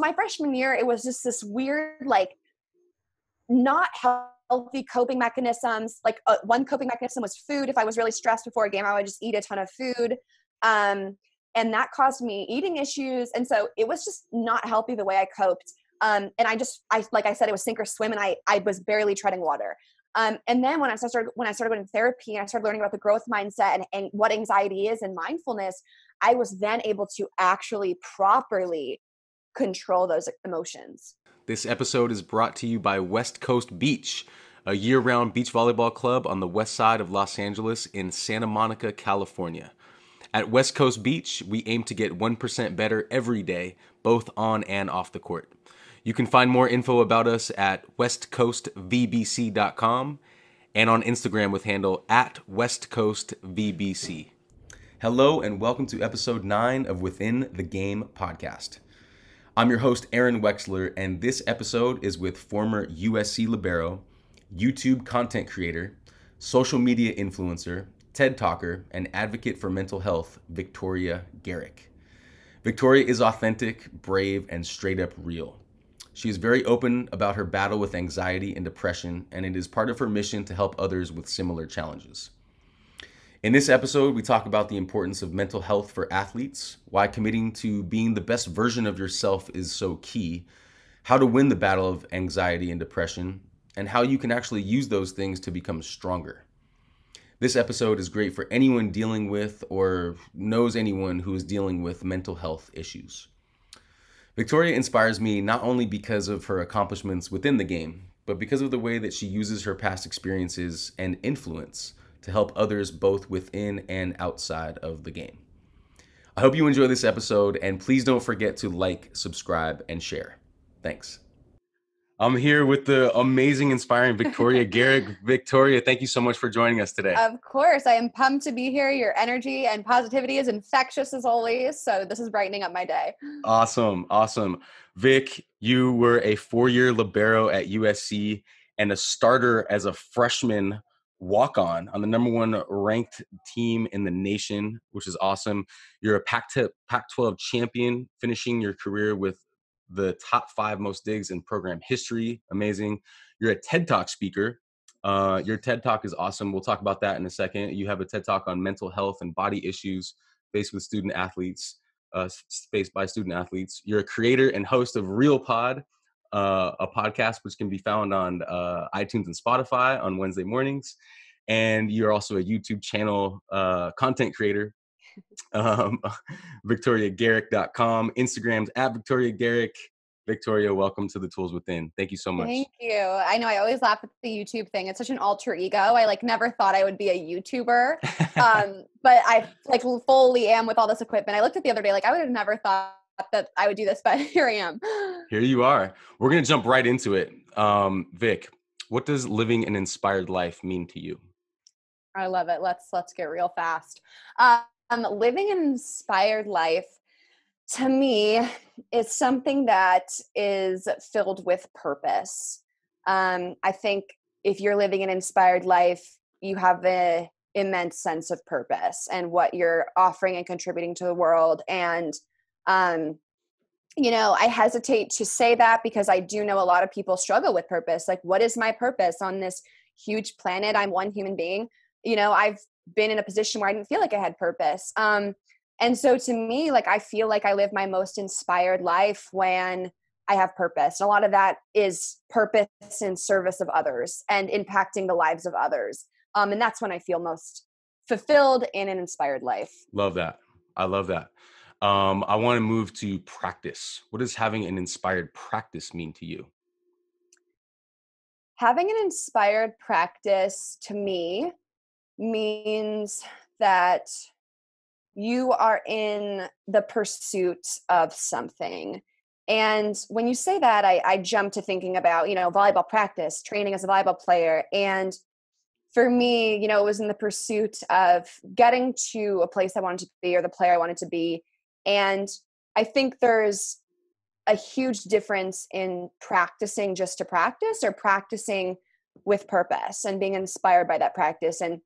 my freshman year, it was just this weird, like, not healthy coping mechanisms. Like, uh, one coping mechanism was food. If I was really stressed before a game, I would just eat a ton of food. Um, and that caused me eating issues. And so it was just not healthy the way I coped. Um, and I just, I like I said, it was sink or swim, and I I was barely treading water. Um, and then when I started when I started going to therapy and I started learning about the growth mindset and, and what anxiety is and mindfulness, I was then able to actually properly control those emotions. This episode is brought to you by West Coast Beach, a year round beach volleyball club on the west side of Los Angeles in Santa Monica, California. At West Coast Beach, we aim to get 1% better every day, both on and off the court. You can find more info about us at westcoastvbc.com and on Instagram with handle at westcoastvbc. Hello, and welcome to episode 9 of Within the Game podcast. I'm your host, Aaron Wexler, and this episode is with former USC Libero, YouTube content creator, social media influencer, TED Talker, and advocate for mental health, Victoria Garrick. Victoria is authentic, brave, and straight up real. She is very open about her battle with anxiety and depression, and it is part of her mission to help others with similar challenges. In this episode, we talk about the importance of mental health for athletes, why committing to being the best version of yourself is so key, how to win the battle of anxiety and depression, and how you can actually use those things to become stronger. This episode is great for anyone dealing with or knows anyone who is dealing with mental health issues. Victoria inspires me not only because of her accomplishments within the game, but because of the way that she uses her past experiences and influence to help others both within and outside of the game. I hope you enjoy this episode, and please don't forget to like, subscribe, and share. Thanks. I'm here with the amazing, inspiring Victoria Garrick. Victoria, thank you so much for joining us today. Of course. I am pumped to be here. Your energy and positivity is infectious as always. So this is brightening up my day. Awesome. Awesome. Vic, you were a four year Libero at USC and a starter as a freshman walk on on the number one ranked team in the nation, which is awesome. You're a Pac 12 champion, finishing your career with the top five most digs in program history. Amazing. You're a TED Talk speaker. Uh, your TED Talk is awesome. We'll talk about that in a second. You have a TED Talk on mental health and body issues faced with student athletes, uh, faced by student athletes. You're a creator and host of Real Pod, uh, a podcast which can be found on uh, iTunes and Spotify on Wednesday mornings. And you're also a YouTube channel uh, content creator um, VictoriaGarrick.com. Instagram's at Victoria Garrick. Victoria, welcome to the Tools Within. Thank you so much. Thank you. I know I always laugh at the YouTube thing. It's such an alter ego. I like never thought I would be a YouTuber, um, but I like fully am with all this equipment. I looked at the other day, like I would have never thought that I would do this, but here I am. Here you are. We're gonna jump right into it. Um, Vic, what does living an inspired life mean to you? I love it. Let's let's get real fast. Um, living an inspired life to me is something that is filled with purpose. Um, I think if you're living an inspired life, you have an immense sense of purpose and what you're offering and contributing to the world. And, um, you know, I hesitate to say that because I do know a lot of people struggle with purpose. Like, what is my purpose on this huge planet? I'm one human being. You know, I've been in a position where I didn't feel like I had purpose. Um, and so to me, like I feel like I live my most inspired life when I have purpose. And a lot of that is purpose in service of others and impacting the lives of others. Um, and that's when I feel most fulfilled in an inspired life. Love that. I love that. Um, I want to move to practice. What does having an inspired practice mean to you? Having an inspired practice to me means that you are in the pursuit of something. And when you say that, I, I jump to thinking about, you know, volleyball practice, training as a volleyball player. And for me, you know, it was in the pursuit of getting to a place I wanted to be or the player I wanted to be. And I think there's a huge difference in practicing just to practice or practicing with purpose and being inspired by that practice. And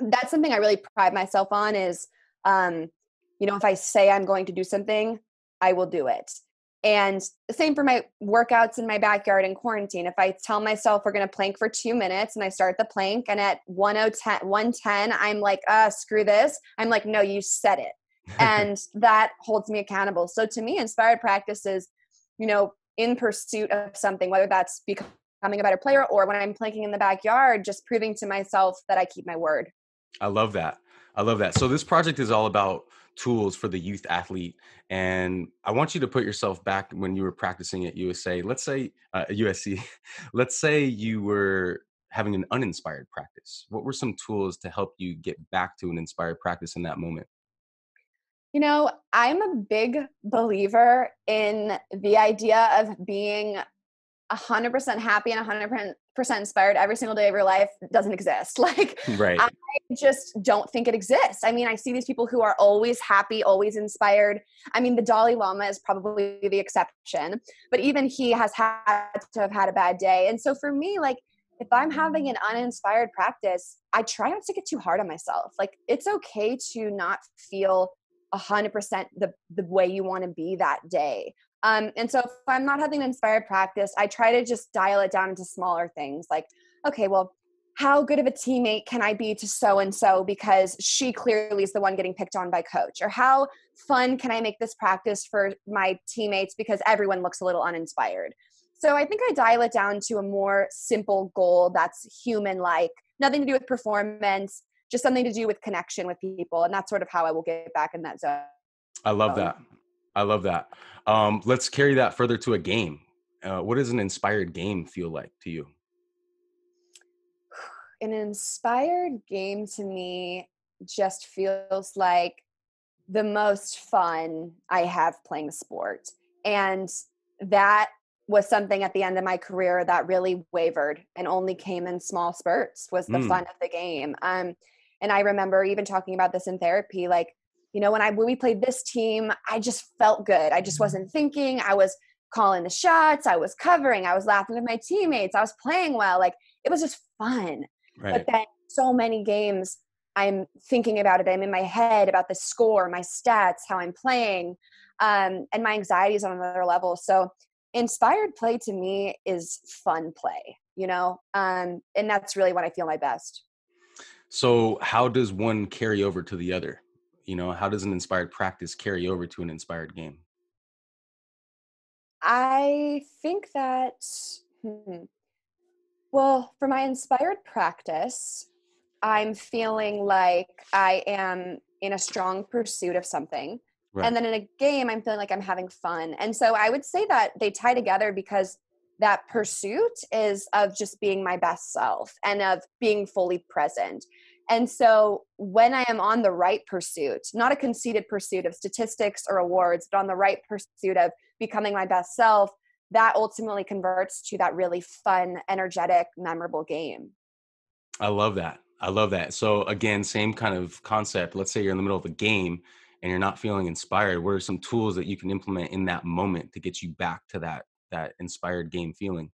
that's something I really pride myself on is, um, you know, if I say I'm going to do something, I will do it. And same for my workouts in my backyard in quarantine. If I tell myself we're going to plank for two minutes and I start the plank and at 110, 110, I'm like, uh, screw this. I'm like, no, you said it. and that holds me accountable. So to me, inspired practice is, you know, in pursuit of something, whether that's becoming a better player or when I'm planking in the backyard, just proving to myself that I keep my word. I love that. I love that. So this project is all about tools for the youth athlete, and I want you to put yourself back when you were practicing at USA. Let's say uh, USC. Let's say you were having an uninspired practice. What were some tools to help you get back to an inspired practice in that moment? You know, I'm a big believer in the idea of being 100% happy and 100% inspired every single day of your life doesn't exist. Like, right. I just don't think it exists. I mean, I see these people who are always happy, always inspired. I mean, the Dalai Lama is probably the exception, but even he has had to have had a bad day. And so for me, like, if I'm having an uninspired practice, I try not to get too hard on myself. Like, it's okay to not feel 100% the, the way you want to be that day. Um, and so if I'm not having an inspired practice, I try to just dial it down into smaller things like, okay, well, how good of a teammate can I be to so and so because she clearly is the one getting picked on by coach? Or how fun can I make this practice for my teammates because everyone looks a little uninspired? So I think I dial it down to a more simple goal that's human like, nothing to do with performance, just something to do with connection with people. And that's sort of how I will get back in that zone. I love that. I love that. Um, let's carry that further to a game. Uh, what does an inspired game feel like to you? An inspired game to me just feels like the most fun I have playing a sport. And that was something at the end of my career that really wavered and only came in small spurts was the mm. fun of the game. Um, and I remember even talking about this in therapy, like you know when i when we played this team i just felt good. I just mm-hmm. wasn't thinking. I was calling the shots. I was covering. I was laughing with my teammates. I was playing well. Like it was just fun. Right. but then so many games i'm thinking about it. I'm in my head about the score my stats how i'm playing um, and my anxiety is on another level. So inspired play to me is fun play you know? Um, and that's really when i feel my best so how does one carry over to the other? You know how does an inspired practice carry over to an inspired game? I think that hmm, well for my inspired practice i'm feeling like i am in a strong pursuit of something right. and then in a game i'm feeling like i'm having fun and so i would say that they tie together because that pursuit is of just being my best self and of being fully present and so when I am on the right pursuit, not a conceited pursuit of statistics or awards, but on the right pursuit of becoming my best self, that ultimately converts to that really fun, energetic, memorable game. I love that. I love that. So again, same kind of concept. Let's say you're in the middle of a game and you're not feeling inspired. What are some tools that you can implement in that moment to get you back to that that inspired game feeling?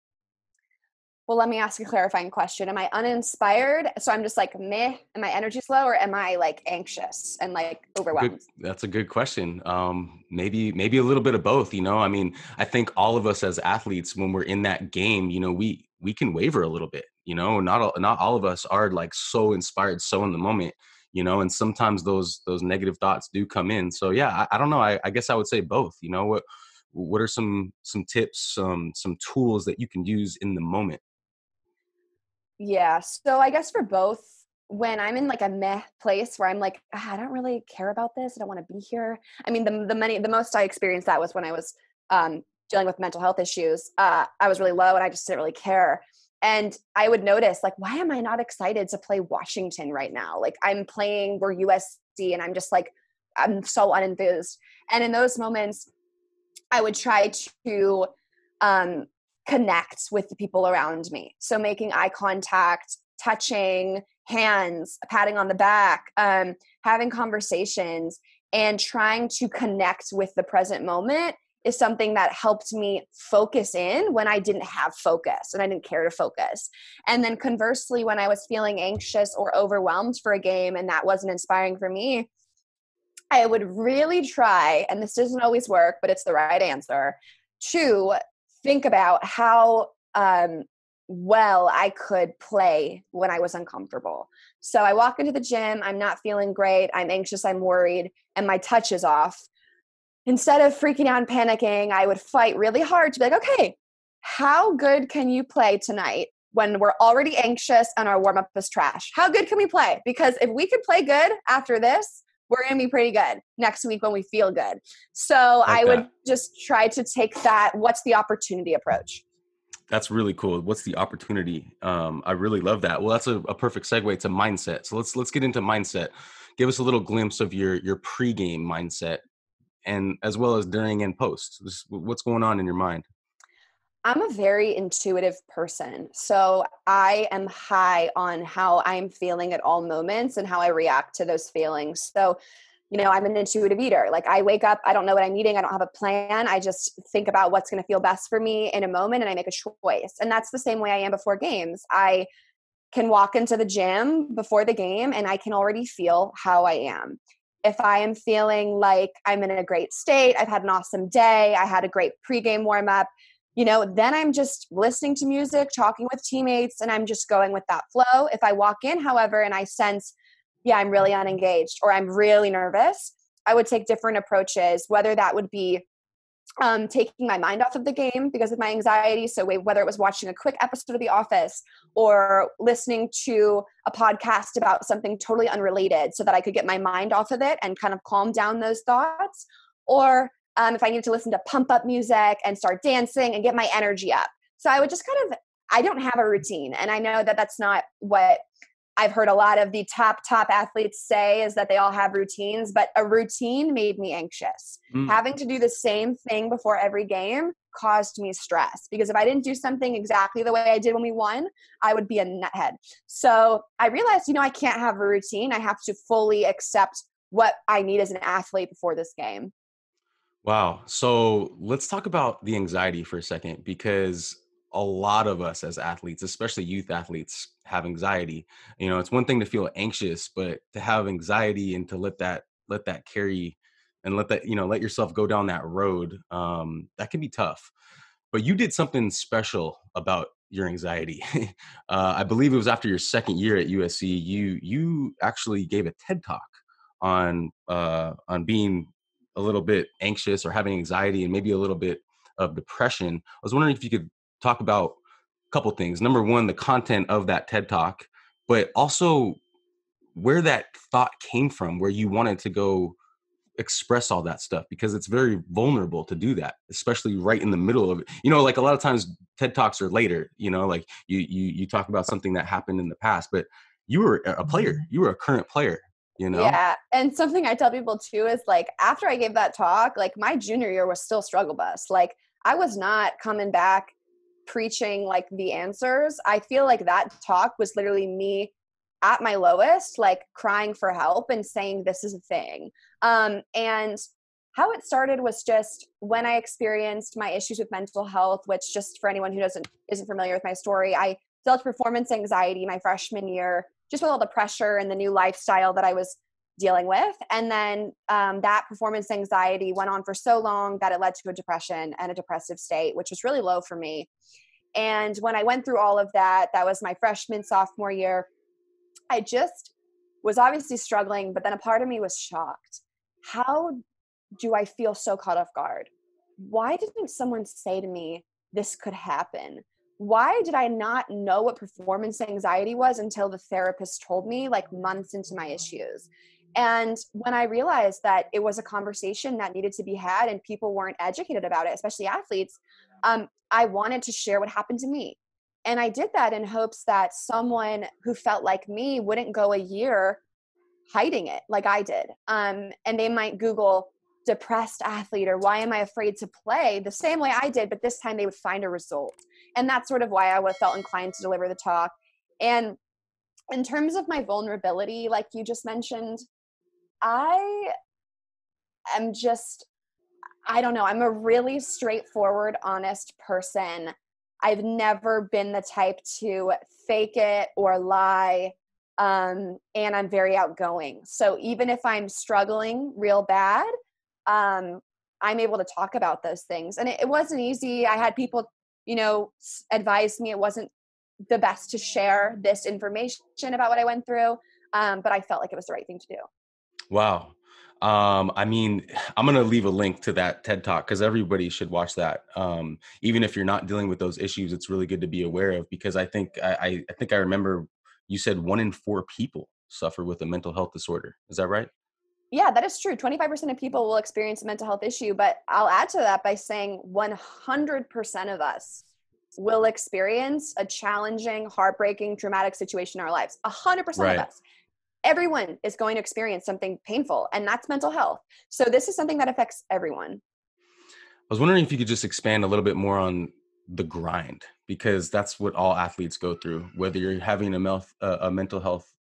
well, let me ask a clarifying question. Am I uninspired? So I'm just like meh. Am I energy slow or am I like anxious and like overwhelmed? Good, that's a good question. Um, maybe maybe a little bit of both. You know, I mean, I think all of us as athletes, when we're in that game, you know, we we can waver a little bit. You know, not all, not all of us are like so inspired, so in the moment. You know, and sometimes those those negative thoughts do come in. So yeah, I, I don't know. I, I guess I would say both. You know what what are some some tips some some tools that you can use in the moment yeah. So I guess for both, when I'm in like a meh place where I'm like, ah, I don't really care about this. I don't want to be here. I mean, the the many the most I experienced that was when I was um, dealing with mental health issues. Uh, I was really low and I just didn't really care. And I would notice like, why am I not excited to play Washington right now? Like I'm playing we're USC and I'm just like I'm so unenthused. And in those moments, I would try to um, connect with the people around me. So making eye contact, touching, hands, patting on the back, um, having conversations, and trying to connect with the present moment is something that helped me focus in when I didn't have focus and I didn't care to focus. And then conversely, when I was feeling anxious or overwhelmed for a game and that wasn't inspiring for me, I would really try, and this doesn't always work, but it's the right answer to think about how um, well I could play when I was uncomfortable. So I walk into the gym, I'm not feeling great, I'm anxious, I'm worried, and my touch is off. Instead of freaking out and panicking, I would fight really hard to be like, okay, how good can you play tonight when we're already anxious and our warm up is trash? How good can we play? Because if we could play good after this, we're going to be pretty good next week when we feel good. So like I would that. just try to take that what's the opportunity approach. That's really cool. What's the opportunity? Um, I really love that. Well, that's a, a perfect segue to mindset. So let's let's get into mindset. Give us a little glimpse of your your pregame mindset, and as well as during and post. what's going on in your mind? I'm a very intuitive person. So I am high on how I'm feeling at all moments and how I react to those feelings. So you know, I'm an intuitive eater. Like I wake up, I don't know what I'm eating, I don't have a plan. I just think about what's going to feel best for me in a moment and I make a choice. And that's the same way I am before games. I can walk into the gym before the game and I can already feel how I am. If I am feeling like I'm in a great state, I've had an awesome day, I had a great pregame warm up, you know, then I'm just listening to music, talking with teammates, and I'm just going with that flow. If I walk in, however, and I sense yeah, I'm really unengaged or I'm really nervous, I would take different approaches, whether that would be um, taking my mind off of the game because of my anxiety. So, whether it was watching a quick episode of The Office or listening to a podcast about something totally unrelated so that I could get my mind off of it and kind of calm down those thoughts, or um, if I needed to listen to pump up music and start dancing and get my energy up. So, I would just kind of, I don't have a routine. And I know that that's not what I've heard a lot of the top top athletes say is that they all have routines, but a routine made me anxious. Mm. Having to do the same thing before every game caused me stress because if I didn't do something exactly the way I did when we won, I would be a nuthead. So I realized, you know, I can't have a routine. I have to fully accept what I need as an athlete before this game. Wow. So let's talk about the anxiety for a second because a lot of us as athletes, especially youth athletes, have anxiety. You know, it's one thing to feel anxious, but to have anxiety and to let that let that carry and let that you know let yourself go down that road, um, that can be tough. But you did something special about your anxiety. uh, I believe it was after your second year at USC. You you actually gave a TED talk on uh, on being a little bit anxious or having anxiety and maybe a little bit of depression. I was wondering if you could talk about a couple things. Number one, the content of that TED Talk, but also where that thought came from, where you wanted to go express all that stuff because it's very vulnerable to do that especially right in the middle of it you know like a lot of times ted talks are later you know like you you you talk about something that happened in the past but you were a player mm-hmm. you were a current player you know yeah and something i tell people too is like after i gave that talk like my junior year was still struggle bus like i was not coming back preaching like the answers. I feel like that talk was literally me at my lowest, like crying for help and saying this is a thing. Um, and how it started was just when I experienced my issues with mental health, which just for anyone who doesn't isn't familiar with my story, I dealt performance anxiety my freshman year, just with all the pressure and the new lifestyle that I was dealing with. And then um, that performance anxiety went on for so long that it led to a depression and a depressive state, which was really low for me. And when I went through all of that, that was my freshman, sophomore year, I just was obviously struggling, but then a part of me was shocked. How do I feel so caught off guard? Why didn't someone say to me, this could happen? Why did I not know what performance anxiety was until the therapist told me, like months into my issues? And when I realized that it was a conversation that needed to be had and people weren't educated about it, especially athletes, um, I wanted to share what happened to me. And I did that in hopes that someone who felt like me wouldn't go a year hiding it like I did. Um, and they might Google depressed athlete or why am I afraid to play the same way I did, but this time they would find a result. And that's sort of why I felt inclined to deliver the talk. And in terms of my vulnerability, like you just mentioned, I am just, I don't know, I'm a really straightforward, honest person. I've never been the type to fake it or lie. Um, and I'm very outgoing. So even if I'm struggling real bad, um, I'm able to talk about those things. And it, it wasn't easy. I had people, you know, advised me it wasn't the best to share this information about what I went through. Um, but I felt like it was the right thing to do. Wow. Um, I mean, I'm gonna leave a link to that TED Talk because everybody should watch that. Um, even if you're not dealing with those issues, it's really good to be aware of because I think I, I think I remember you said one in four people suffer with a mental health disorder. Is that right? Yeah, that is true. 25% of people will experience a mental health issue, but I'll add to that by saying 100% of us will experience a challenging, heartbreaking, traumatic situation in our lives. 100% right. of us everyone is going to experience something painful and that's mental health so this is something that affects everyone i was wondering if you could just expand a little bit more on the grind because that's what all athletes go through whether you're having a, mel- uh, a mental health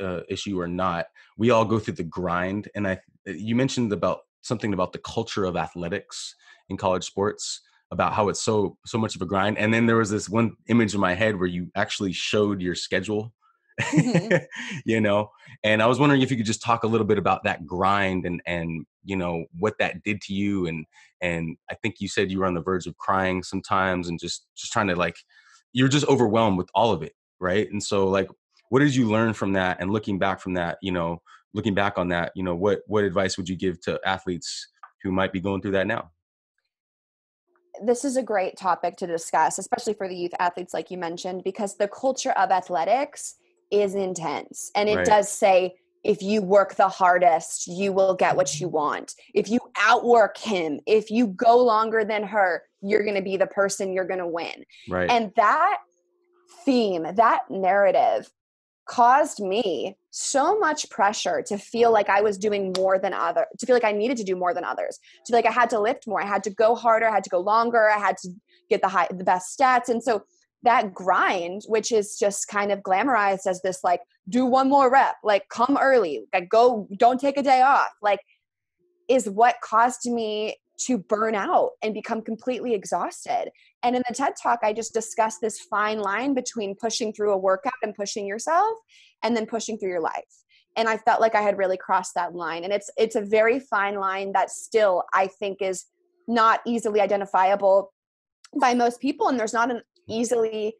uh, issue or not we all go through the grind and i you mentioned about something about the culture of athletics in college sports about how it's so so much of a grind and then there was this one image in my head where you actually showed your schedule mm-hmm. you know and i was wondering if you could just talk a little bit about that grind and and you know what that did to you and and i think you said you were on the verge of crying sometimes and just just trying to like you're just overwhelmed with all of it right and so like what did you learn from that and looking back from that you know looking back on that you know what what advice would you give to athletes who might be going through that now this is a great topic to discuss especially for the youth athletes like you mentioned because the culture of athletics is intense. And it right. does say, if you work the hardest, you will get what you want. If you outwork him, if you go longer than her, you're going to be the person you're going to win. Right. And that theme, that narrative caused me so much pressure to feel like I was doing more than other to feel like I needed to do more than others. To feel like I had to lift more, I had to go harder, I had to go longer, I had to get the high the best stats. And so that grind, which is just kind of glamorized as this like, do one more rep, like come early, like go, don't take a day off, like is what caused me to burn out and become completely exhausted. And in the TED talk, I just discussed this fine line between pushing through a workout and pushing yourself and then pushing through your life. And I felt like I had really crossed that line. And it's it's a very fine line that still I think is not easily identifiable by most people and there's not an easily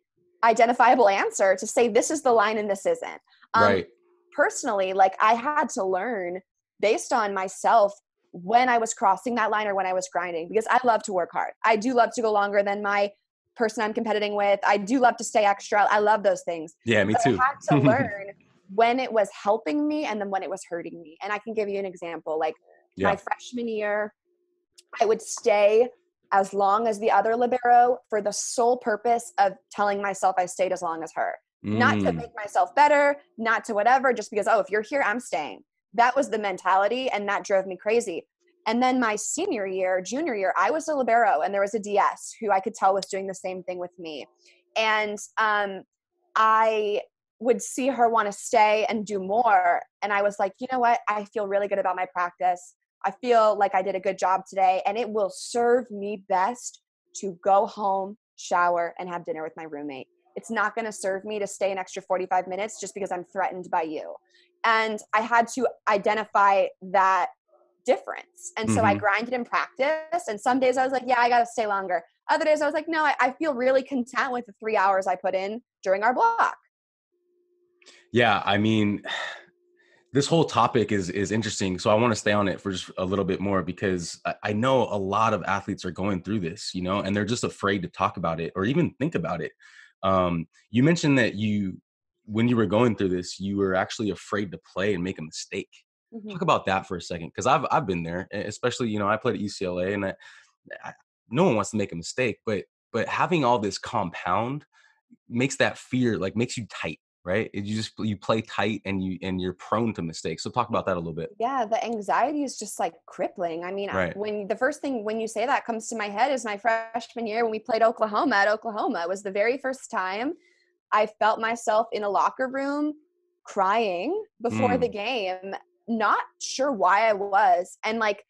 identifiable answer to say this is the line and this isn't. Um, right. Personally, like I had to learn based on myself when I was crossing that line or when I was grinding because I love to work hard. I do love to go longer than my person I'm competing with. I do love to stay extra. I love those things. Yeah, me but too. I had to learn when it was helping me and then when it was hurting me. And I can give you an example. Like yeah. my freshman year, I would stay as long as the other libero for the sole purpose of telling myself I stayed as long as her. Mm. Not to mm. make myself better, not to whatever, just because, oh, if you're here, I'm staying. That was the mentality, and that drove me crazy. And then my senior year, junior year, I was a libero, and there was a DS who I could tell was doing the same thing with me. And um, I would see her want to stay and do more. And I was like, you know what? I feel really good about my practice. I feel like I did a good job today, and it will serve me best to go home, shower, and have dinner with my roommate. It's not going to serve me to stay an extra 45 minutes just because I'm threatened by you. And I had to identify that difference. And so mm-hmm. I grinded in practice. And some days I was like, yeah, I got to stay longer. Other days I was like, no, I, I feel really content with the three hours I put in during our block. Yeah. I mean, this whole topic is is interesting so i want to stay on it for just a little bit more because I, know a lot of athletes are going through this you know and they're just afraid to talk about it or even think about it um, you mentioned that you when you were going through this you were actually afraid to play and make a mistake mm-hmm. talk about that for a second because i've i've been there especially you know i played at ucla and I, I, no one wants to make a mistake but but having all this compound makes that fear like makes you tight right you just you play tight and you and you're prone to mistakes so talk about that a little bit yeah the anxiety is just like crippling i mean right. when the first thing when you say that comes to my head is my freshman year when we played oklahoma at oklahoma it was the very first time i felt myself in a locker room crying before mm. the game not sure why i was and like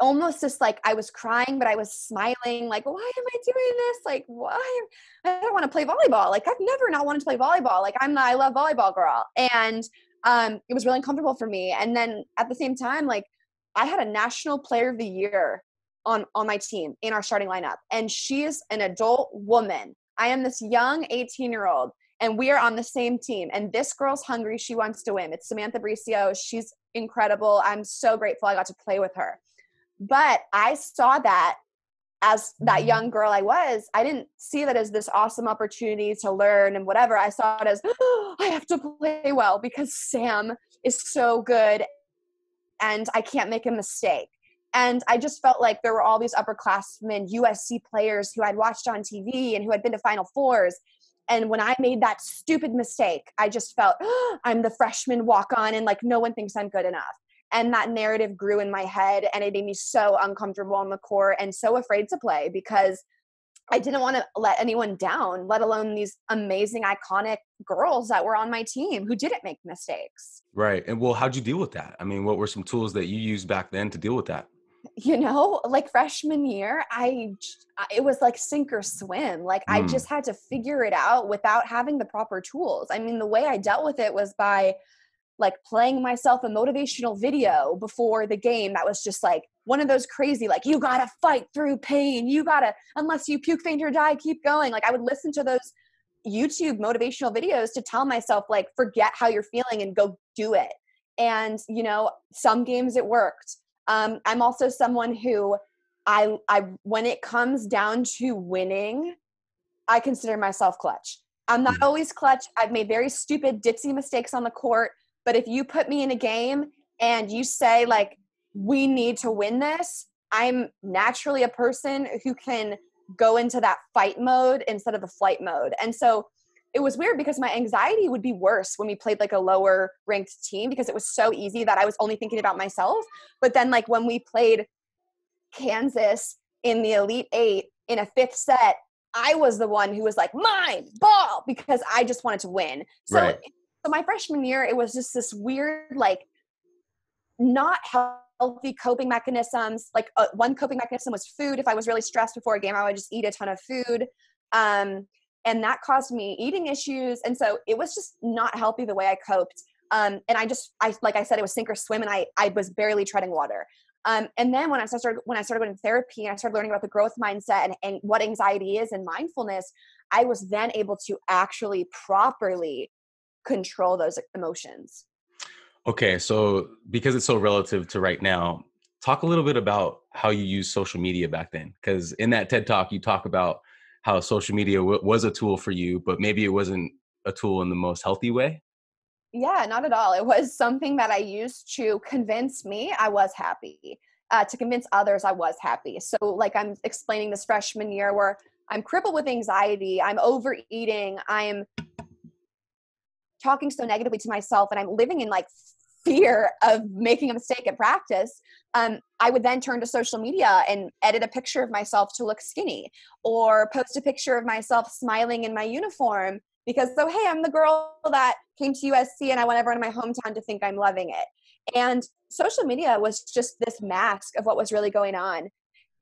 almost just like I was crying, but I was smiling, like, why am I doing this? Like, why? I don't want to play volleyball. Like, I've never not wanted to play volleyball. Like, I'm the I love volleyball girl. And um, it was really uncomfortable for me. And then at the same time, like, I had a national player of the year on on my team in our starting lineup and she's an adult woman i am this young 18 year old and we are on the same team and this girl's hungry she wants to win. It's samantha bricio she's incredible i'm so grateful i got to play with her. But i saw that as that mm-hmm. young girl i was i didn't see that as this awesome opportunity to learn and whatever i saw it as oh, i have to play well because sam is so good and i can't make a mistake and I just felt like there were all these upperclassmen, USC players who I'd watched on TV and who had been to Final Fours. And when I made that stupid mistake, I just felt oh, I'm the freshman walk on and like no one thinks I'm good enough. And that narrative grew in my head and it made me so uncomfortable on the court and so afraid to play because I didn't want to let anyone down, let alone these amazing, iconic girls that were on my team who didn't make mistakes. Right. And well, how'd you deal with that? I mean, what were some tools that you used back then to deal with that? You know like freshman year i it was like sink or swim like mm. i just had to figure it out without having the proper tools. I mean the way i dealt with it was by like playing myself a motivational video before the game that was just like one of those crazy like you gotta fight through pain. You gotta unless you puke faint or die keep going. Like i would listen to those youtube motivational videos to tell myself like forget how you're feeling and go do it. And you know some games it worked um, I'm also someone who I I when it comes down to winning, I consider myself clutch. I'm not mm. always clutch. I've made very stupid ditzy mistakes on the court, but if you put me in a game and you say like we need to win this, I'm naturally a person who can go into that fight mode instead of the flight mode. And so it was weird because my anxiety would be worse when we played like a lower ranked team because it was so easy that I was only thinking about myself. But then like when we played Kansas in the Elite 8 in a fifth set, I was the one who was like, "Mine, ball," because I just wanted to win. So right. so my freshman year it was just this weird like not healthy coping mechanisms. Like uh, one coping mechanism was food. If I was really stressed before a game, I would just eat a ton of food. Um, and that caused me eating issues and so it was just not healthy the way i coped um, and i just i like i said it was sink or swim and i i was barely treading water um, and then when I started when I started going to therapy and I started learning about the growth mindset and, and what anxiety is and mindfulness, I was then able to actually properly control those emotions. Okay, so because it's so relative to right now, talk a little bit about how you use social media back then. Because in that TED talk, you talk about how social media w- was a tool for you, but maybe it wasn't a tool in the most healthy way? Yeah, not at all. It was something that I used to convince me I was happy, uh, to convince others I was happy. So, like I'm explaining this freshman year where I'm crippled with anxiety, I'm overeating, I'm talking so negatively to myself, and I'm living in like fear of making a mistake at practice, um, I would then turn to social media and edit a picture of myself to look skinny or post a picture of myself smiling in my uniform because, so, hey, I'm the girl that came to USC and I want everyone in my hometown to think I'm loving it. And social media was just this mask of what was really going on.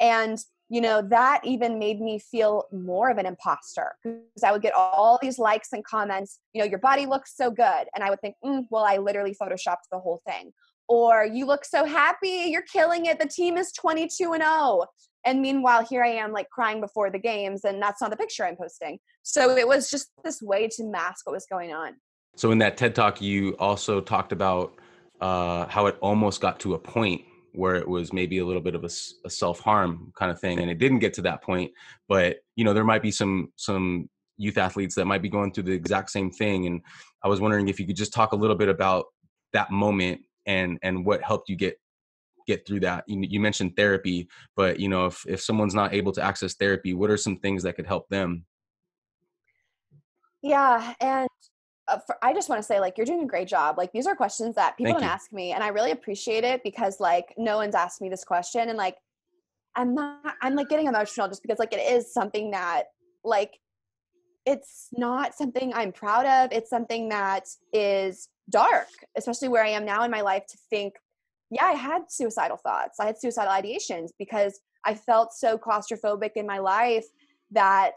And you know, that even made me feel more of an imposter because I would get all these likes and comments, you know, your body looks so good. And I would think, mm, well, I literally photoshopped the whole thing. Or you look so happy, you're killing it. The team is 22 and 0. And meanwhile, here I am like crying before the games, and that's not the picture I'm posting. So it was just this way to mask what was going on. So in that TED talk, you also talked about uh, how it almost got to a point where it was maybe a little bit of a, a self-harm kind of thing and it didn't get to that point but you know there might be some some youth athletes that might be going through the exact same thing and i was wondering if you could just talk a little bit about that moment and and what helped you get get through that you, you mentioned therapy but you know if if someone's not able to access therapy what are some things that could help them yeah and uh, for, I just want to say, like, you're doing a great job. Like, these are questions that people Thank don't you. ask me, and I really appreciate it because, like, no one's asked me this question, and like, I'm not, I'm like getting emotional just because, like, it is something that, like, it's not something I'm proud of. It's something that is dark, especially where I am now in my life. To think, yeah, I had suicidal thoughts, I had suicidal ideations because I felt so claustrophobic in my life that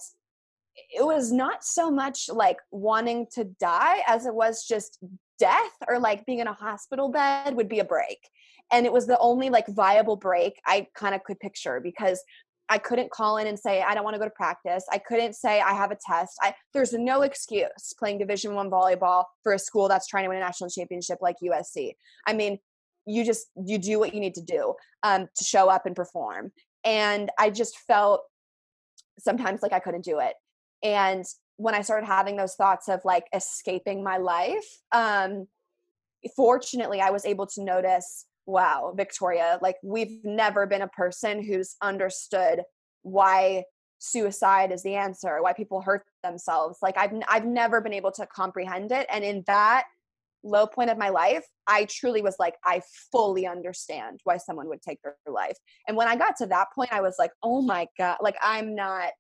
it was not so much like wanting to die as it was just death or like being in a hospital bed would be a break and it was the only like viable break I kind of could picture because I couldn't call in and say I don't want to go to practice. I couldn't say I have a test. I there's no excuse playing Division 1 volleyball for a school that's trying to win a national championship like USC. I mean, you just you do what you need to do um, to show up and perform. And I just felt sometimes like I couldn't do it. And when I started having those thoughts of like escaping my life, um, fortunately, I was able to notice wow, Victoria, like we've never been a person who's understood why suicide is the answer, why people hurt themselves. Like I've I've never been able to comprehend it and in that low point of my life, I truly was like I fully understand why someone would take their life. And when I got to that point, I was like, "Oh my god, like I'm not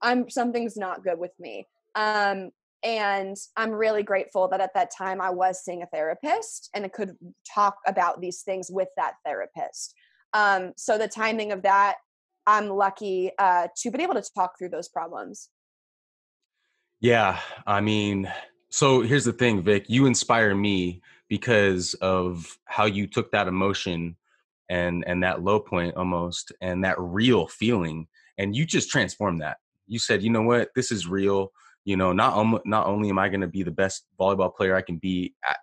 I'm something's not good with me." Um and i'm really grateful that at that time i was seeing a therapist and i could talk about these things with that therapist. Um, so the timing of that i'm lucky uh, to be able to talk through those problems. Yeah i mean so here's the thing vic you inspire me because of how you took that emotion and and that low point almost and that real feeling and you just transformed that. You said you know what? This is real you know not um, not only am i going to be the best volleyball player i can be at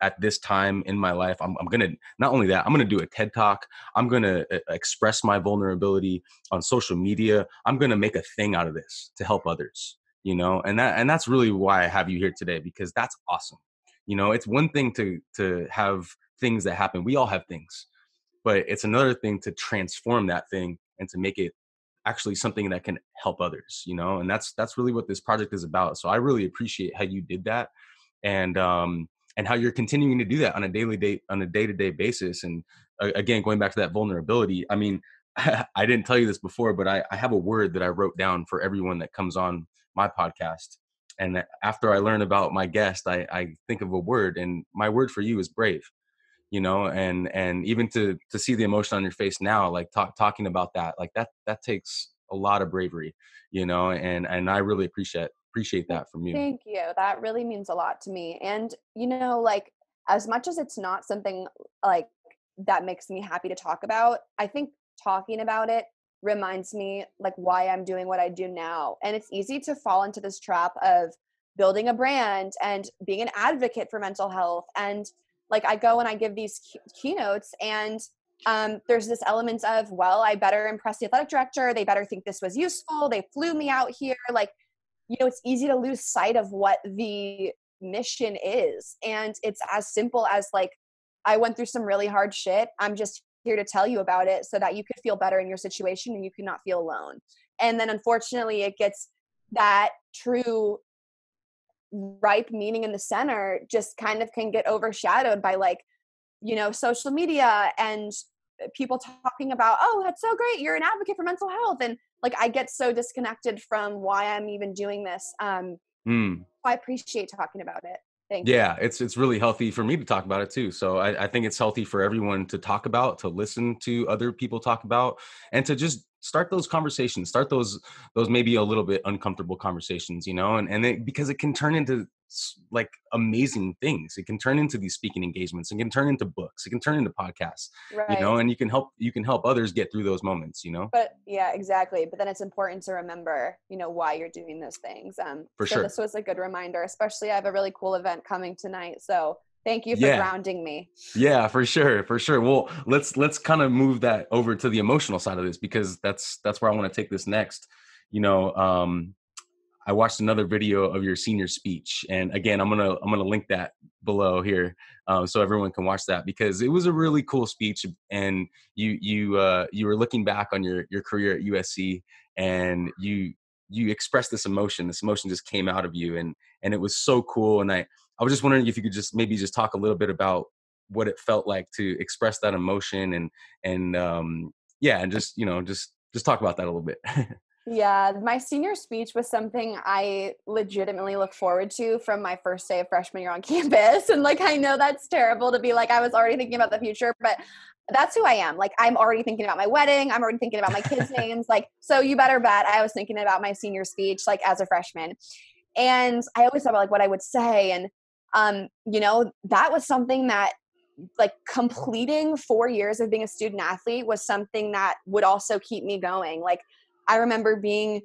at this time in my life i'm, I'm gonna not only that i'm gonna do a ted talk i'm gonna uh, express my vulnerability on social media i'm gonna make a thing out of this to help others you know and that and that's really why i have you here today because that's awesome. You know it's one thing to to have things that happen we all have things but it's another thing to transform that thing and to make it actually something that can help others you know and that's that's really what this project is about so i really appreciate how you did that and um and how you're continuing to do that on a daily day on a day-to-day basis and uh, again going back to that vulnerability i mean i didn't tell you this before but I, I have a word that i wrote down for everyone that comes on my podcast and after i learn about my guest I, I think of a word and my word for you is brave you know and and even to to see the emotion on your face now like talk, talking about that like that that takes a lot of bravery you know and and i really appreciate appreciate that from you. Thank you that really means a lot to me and you know like as much as it's not something like that makes me happy to talk about i think talking about it reminds me like why i'm doing what i do now and it's easy to fall into this trap of building a brand and being an advocate for mental health and like I go and I give these key- keynotes and um, there's this element of well i better impress the athletic director. They better think this was useful. They flew me out here. Like you know it's easy to lose sight of what the mission is. And it's as simple as like i went through some really hard shit. I'm just here to tell you about it so that you could feel better in your situation and you could not feel alone. And then unfortunately it gets that true ripe meaning in the center just kind of can get overshadowed by like you know social media and uh, people talking about oh that's so great you're an advocate for mental health and like i get so disconnected from why i'm even doing this um mm. i appreciate talking about it Thank yeah, you. it's it's really healthy for me to talk about it too. So I, I think it's healthy for everyone to talk about, to listen to other people talk about, and to just start those conversations start those those maybe a little bit uncomfortable conversations you know and and it, because it can turn into like amazing things. It can turn into these speaking engagements. It can turn into books. It can turn into podcasts right. you know and you can help you can help others get through those moments you know? But yeah exactly but then it's important to remember you know why you're doing those things um for so sure. this was a good reminder especially i have a really cool event coming tonight so Thank you for yeah. grounding me. Yeah, for sure, for sure. Well, let's let's kind of move that over to the emotional side of this because that's that's where I want to take this next. You know, um, I watched another video of your senior speech, and again, I'm gonna I'm gonna link that below here um, so everyone can watch that because it was a really cool speech, and you you uh, you were looking back on your your career at USC, and you you expressed this emotion. This emotion just came out of you, and and it was so cool. And I I was just wondering if you could just maybe just talk a little bit about what it felt like to express that emotion and and um, yeah, and just you know just just talk about that a little bit. yeah, my senior speech was something I legitimately look forward to from my first day of freshman year on campus. And like I know that's terrible to be like I was already thinking about the future, but that's who I am. Like I'm already thinking about my wedding. I'm already thinking about my kids' names. Like, so you better bet I was thinking about my senior speech, like as a freshman. And I always thought about like what I would say. And um, you know, that was something that like completing four years of being a student athlete was something that would also keep me going. Like I remember being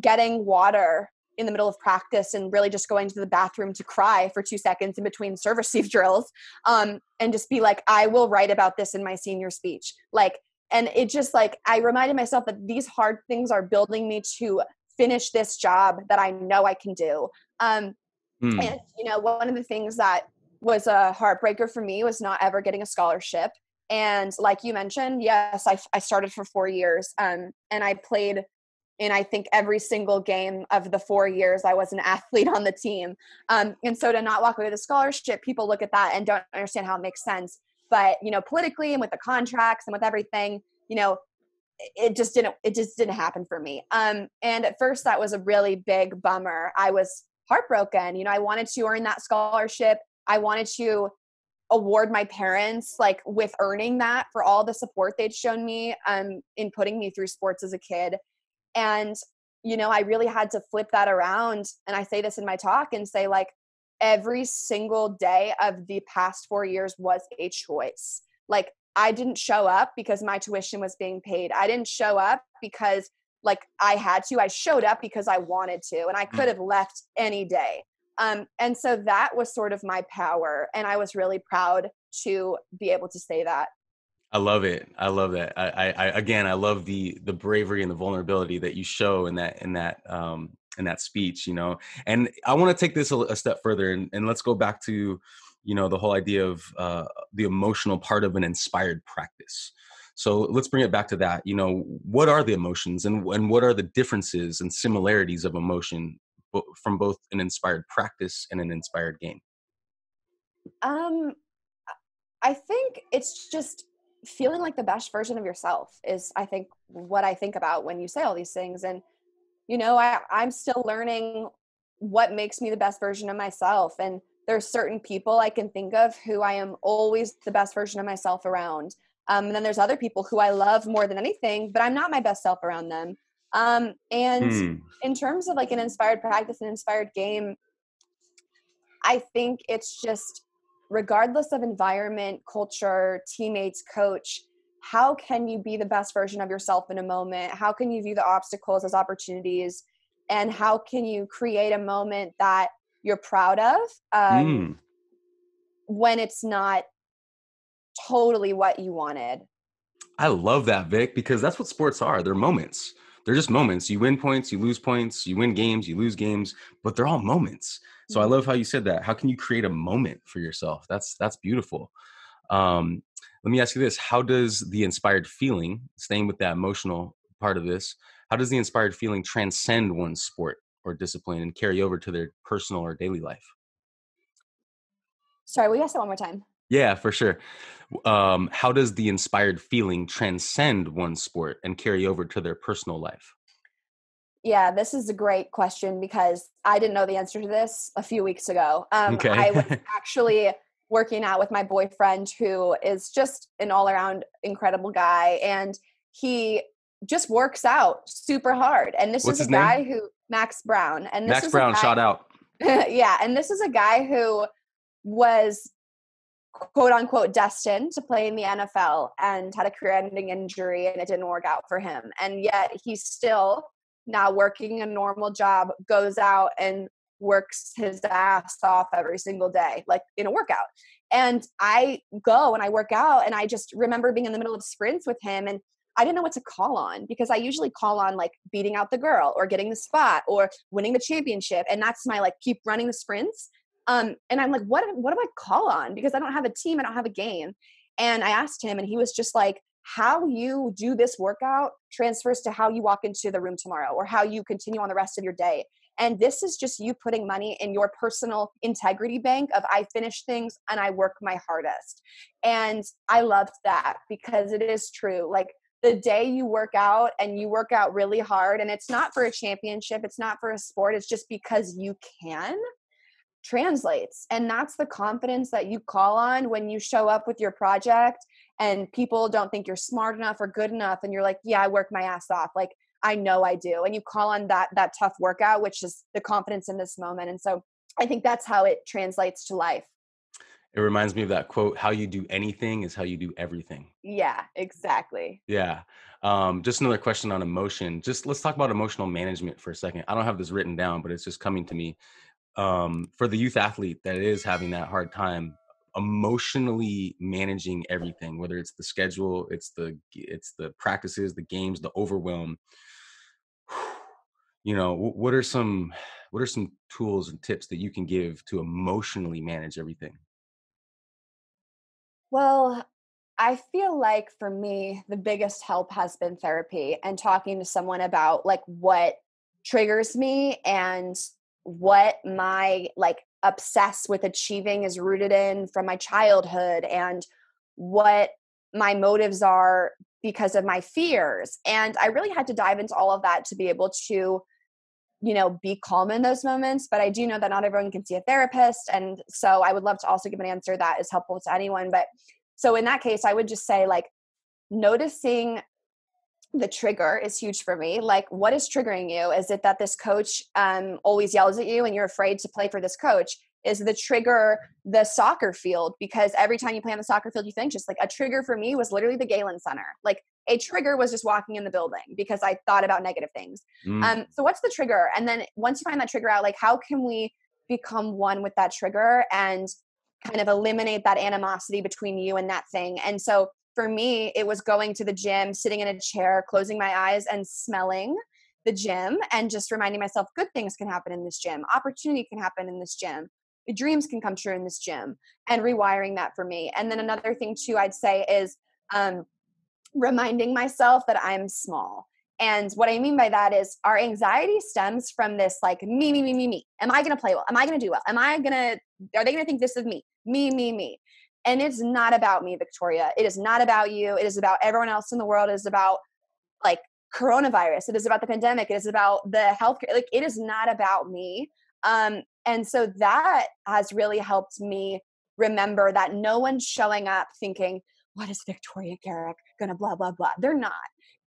getting water in the middle of practice and really just going to the bathroom to cry for two seconds in between serve receive drills um, and just be like i will write about this in my senior speech like and it just like i reminded myself that these hard things are building me to finish this job that i know i can do um, mm. and you know one of the things that was a heartbreaker for me was not ever getting a scholarship and like you mentioned yes i, I started for four years um, and i played in I think every single game of the four years I was an athlete on the team. Um, and so to not walk away with a scholarship, people look at that and don't understand how it makes sense. But you know, politically and with the contracts and with everything, you know, it just didn't it just didn't happen for me. Um, and at first that was a really big bummer. I was heartbroken. You know, I wanted to earn that scholarship. I wanted to award my parents like with earning that for all the support they'd shown me um, in putting me through sports as a kid and, you know, I really had to flip that around. And I say this in my talk and say, like, every single day of the past four years was a choice. Like, I didn't show up because my tuition was being paid. I didn't show up because like I had to. I showed up because I wanted to, and I could mm. have left any day. Um, and so that was sort of my power, and I was really proud to be able to say that. I love it. I love that. I, I, I, again, I love the the bravery and the vulnerability that you show in that in that um, in that speech. You know, and I want to take this a, a step further and, and let's go back to, you know, the whole idea of uh, the emotional part of an inspired practice. So let's bring it back to that. You know, what are the emotions and and what are the differences and similarities of emotion from both an inspired practice and an inspired game? Um, I think it's just feeling like the best version of yourself is i think what i think about when you say all these things and you know I, i'm still learning what makes me the best version of myself and there's certain people i can think of who i am always the best version of myself around um, and then there's other people who i love more than anything but i'm not my best self around them um, and hmm. in terms of like an inspired practice an inspired game i think it's just regardless of environment, culture, teammates, coach, how can you be the best version of yourself in a moment? How can you view the obstacles as opportunities? And how can you create a moment that you're proud of um, mm. when it's not totally what you wanted? I love that, Vic, because that's what sports are. They're moments. They're just moments. You win points, you lose points, you win games, you lose games, but they're all moments. So I mm-hmm. love how you said that. How can you create a moment for yourself? That's that's beautiful. Um, let me ask you this: How does the inspired feeling, staying with that emotional part of this, how does the inspired feeling transcend one's sport or discipline and carry over to their personal or daily life? Sorry, we ask that one more time? Yeah, for sure. Um, how does the inspired feeling transcend one sport and carry over to their personal life? Yeah, this is a great question because I didn't know the answer to this a few weeks ago. Um, okay. I was actually working out with my boyfriend who is just an all around incredible guy. And he just works out super hard. And this What's is a guy who, Max Brown. And this Max Brown, guy, shout out. yeah. And this is a guy who was quote unquote destined to play in the NFL and had a career ending injury and it didn't work out for him. And yet he's still now working a normal job goes out and works his ass off every single day, like in a workout. And I go and I work out, and I just remember being in the middle of sprints with him, and I didn't know what to call on because I usually call on like beating out the girl or getting the spot or winning the championship, and that's my like keep running the sprints. Um, and I'm like, what what do I call on? Because I don't have a team, I don't have a game. And I asked him, and he was just like, how you do this workout transfers to how you walk into the room tomorrow or how you continue on the rest of your day. And this is just you putting money in your personal integrity bank of I finish things and I work my hardest. And I loved that because it is true. Like the day you work out and you work out really hard, and it's not for a championship, it's not for a sport, it's just because you can translates. And that's the confidence that you call on when you show up with your project and people don't think you're smart enough or good enough and you're like yeah i work my ass off like i know i do and you call on that that tough workout which is the confidence in this moment and so i think that's how it translates to life It reminds me of that quote, how you do anything is how you do everything. Yeah, exactly. Yeah. Um, just another question on emotion. Just let's talk about emotional management for a second. I don't have this written down, but it's just coming to me. Um, for the youth athlete that is having that hard time emotionally managing everything, whether it's the schedule, it's the it's the practices, the games, the overwhelm. You know, what are some what are some tools and tips that you can give to emotionally manage everything? Well, I feel like for me, the biggest help has been therapy and talking to someone about like what triggers me and what my like obsess with achieving is rooted in from my childhood and what my motives are because of my fears. And I really had to dive into all of that to be able to you know be calm in those moments but i do know that not everyone can see a therapist and so i would love to also give an answer that is helpful to anyone but so in that case, I would just say like noticing the trigger is huge for me. Like, what is triggering you? Is it that this coach um, always yells at you and you're afraid to play for this coach? Is the trigger the soccer field? Because every time you play on the soccer field, you think just like a trigger for me was literally the Galen Center. Like, a trigger was just walking in the building because I thought about negative things. Mm. Um, so, what's the trigger? And then once you find that trigger out, like, how can we become one with that trigger and kind of eliminate that animosity between you and that thing. And so for me, it was going to the gym, sitting in a chair, closing my eyes and smelling the gym and just reminding myself good things can happen in this gym, opportunity can happen in this gym. Dreams can come true in this gym and rewiring that for me. And then another thing, too, I'd say is um, reminding myself that I'm small and what I mean by that is our anxiety stems from this like me, me, me, me, me. Am I to play well? Am I to do well? Am I to, are they to think this is me? Me, me, me. And it's not about me, Victoria. It is not about you. It is about everyone else in the world. It is about like coronavirus. It is about the pandemic. It is about the healthcare. Like it is not about me. Um, and so that has really helped me remember that no one's showing up thinking, what is Victoria Garrick gonna blah blah blah? They're not.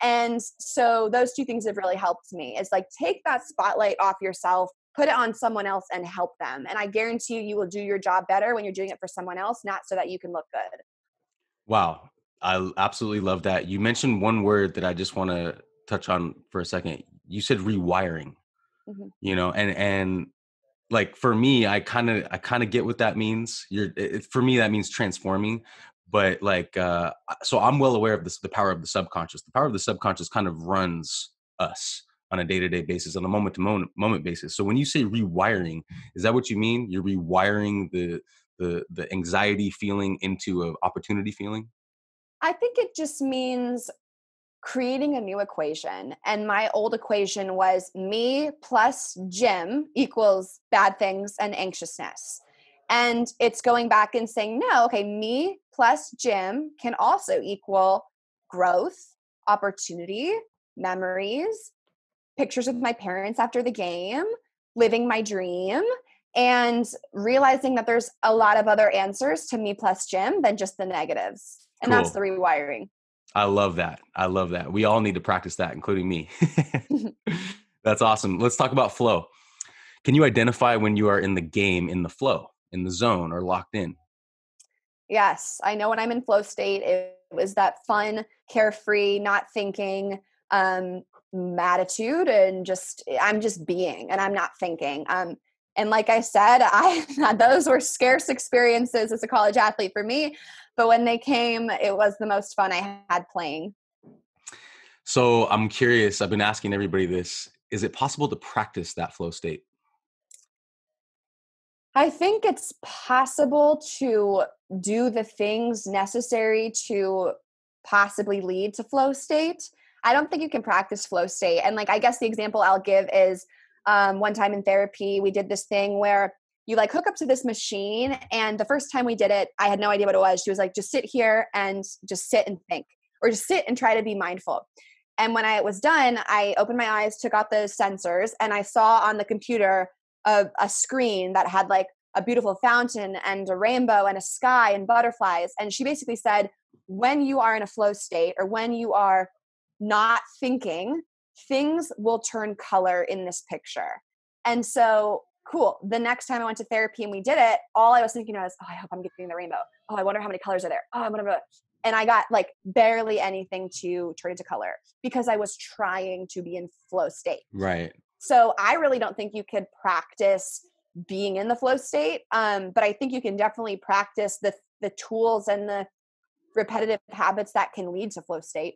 And so those two things have really helped me. It's like take that spotlight off yourself, put it on someone else and help them. And I guarantee you you will do your job better when you're doing it for someone else, not so that you can look good. Wow. I absolutely love that. You mentioned one word that I just want to touch on for a second. You said rewiring. Mm-hmm. You know, and and like for me, I kind of I kind of get what that means. You're it, for me that means transforming, but like uh so i'm well aware of this the power of the subconscious the power of the subconscious kind of runs us on a day-to-day basis on a moment to moment moment basis. So when you say rewiring is that what you mean? You're rewiring the the the anxiety feeling into a opportunity feeling? I think it just means creating a new equation and my old equation was me plus gym equals bad things and anxiousness. And it's going back and saying, no, okay, me plus gym can also equal growth, opportunity, memories, pictures with my parents after the game, living my dream, and realizing that there's a lot of other answers to me plus gym than just the negatives. And cool. that's the rewiring. I love that. I love that. We all need to practice that, including me. that's awesome. Let's talk about flow. Can you identify when you are in the game in the flow? in the zone or locked in? Yes, I know when I'm in flow state, it was that fun, carefree, not thinking um, attitude, and just I'm just being, and I'm not thinking. Um, and like I said, I those were scarce experiences as a college athlete for me, but when they came, it was the most fun I had playing. So I'm curious. I've been asking everybody this: Is it possible to practice that flow state? I think it's possible to do the things necessary to possibly lead to flow state. I don't think you can practice flow state. And like, I guess the example I'll give is um, one time in therapy, we did this thing where you like hook up to this machine. And the first time we did it, I had no idea what it was. She was like, just sit here and just sit and think, or just sit and try to be mindful. And when I was done, I opened my eyes, took out the sensors, and I saw on the computer a, a screen that had like a beautiful fountain and a rainbow and a sky and butterflies. And she basically said, when you are in a flow state or when you are not thinking, things will turn color in this picture. And so, cool. The next time I went to therapy and we did it, all I was thinking was, oh, I hope I'm getting the rainbow. Oh, I wonder how many colors are there. Oh, I'm gonna. And I got like barely anything to turn into color because I was trying to be in flow state. Right. So I really don't think you could practice being in the flow state. Um, but I think you can definitely practice the the tools and the repetitive habits that can lead to flow state.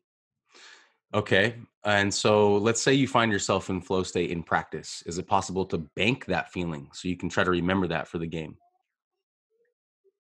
Okay. And so let's say you find yourself in flow state in practice. Is it possible to bank that feeling so you can try to remember that for the game?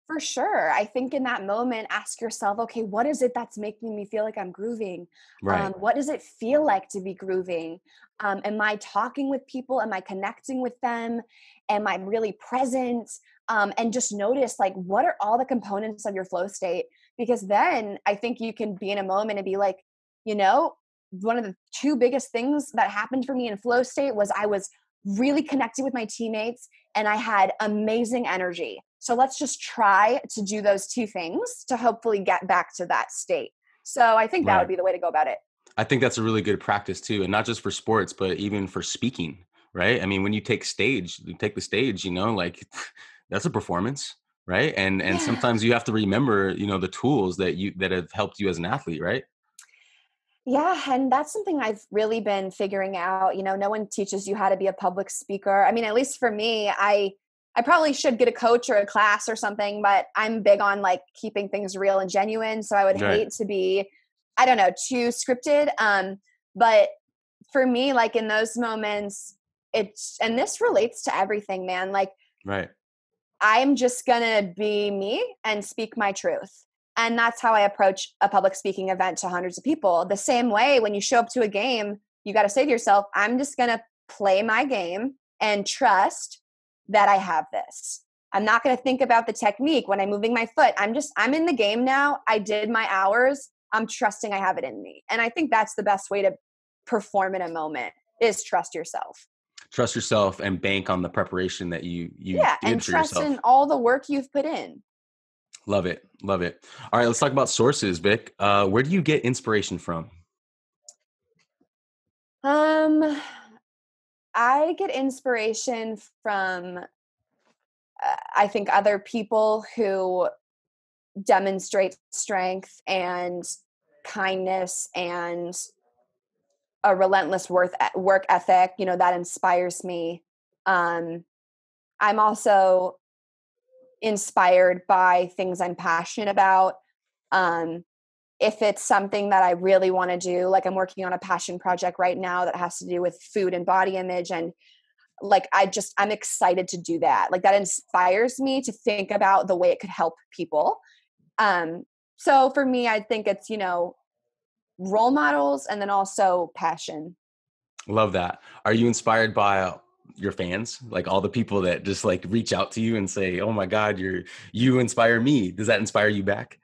For sure. I think in that moment, ask yourself, okay, what is it that's making me feel like I'm grooving? Right. Um, what does it feel like to be grooving? Um, am I talking with people? Am I connecting with them? Am I really present? Um, and just notice, like, what are all the components of your flow state? Because then I think you can be in a moment and be like, you know, one of the two biggest things that happened for me in flow state was I was really connected with my teammates and I had amazing energy. So let's just try to do those two things to hopefully get back to that state. So I think that Right. would be the way to go about it. I think that's a really good practice too, and not just for sports, but even for speaking, right? I mean, when you take stage, you take the stage, you know, like that's a performance, right? And and Yeah. sometimes you have to remember, you know, the tools that you that have helped you as an athlete, right? Yeah, and that's something I've really been figuring out. You know, no one teaches you how to be a public speaker. I mean, at least for me, I I probably should get a coach or a class or something, but I'm big on like keeping things real and genuine. So I would Right. hate to be, I don't know, too scripted. Um, but for me, like in those moments, it's and this relates to everything, man. Like Right. I'm just gonna be me and speak my truth. And that's how I approach a public speaking event to hundreds of people. The same way when you show up to a game, you got to say to yourself, I'm just gonna play my game and trust that I have this. I'm not gonna think about the technique when I'm moving my foot. I'm just, I'm in the game now. I did my hours. I'm trusting I have it in me. And I think that's the best way to perform in a moment is trust yourself. Trust yourself and bank on the preparation that you you yeah. And trust yourself. in all the work you've put in. Love it. Love it. All right, let's talk about sources, Vic. Uh, where do you get inspiration from? Um, I get inspiration from, uh, I think, other people who demonstrate strength and kindness and a relentless worth work ethic. You know that inspires me. Um, I'm also inspired by things I'm passionate about. Um, if it's something that I really want to do, like I'm working on a passion project right now that has to do with food and body image and like I just I'm excited to do that. Like that inspires me to think about the way it could help people. Um so for me I think it's, you know, role models and then also passion. Love that. Are you inspired by your fans, like all the people that just like reach out to you and say, "Oh my God, you're you inspire me." Does that inspire you back?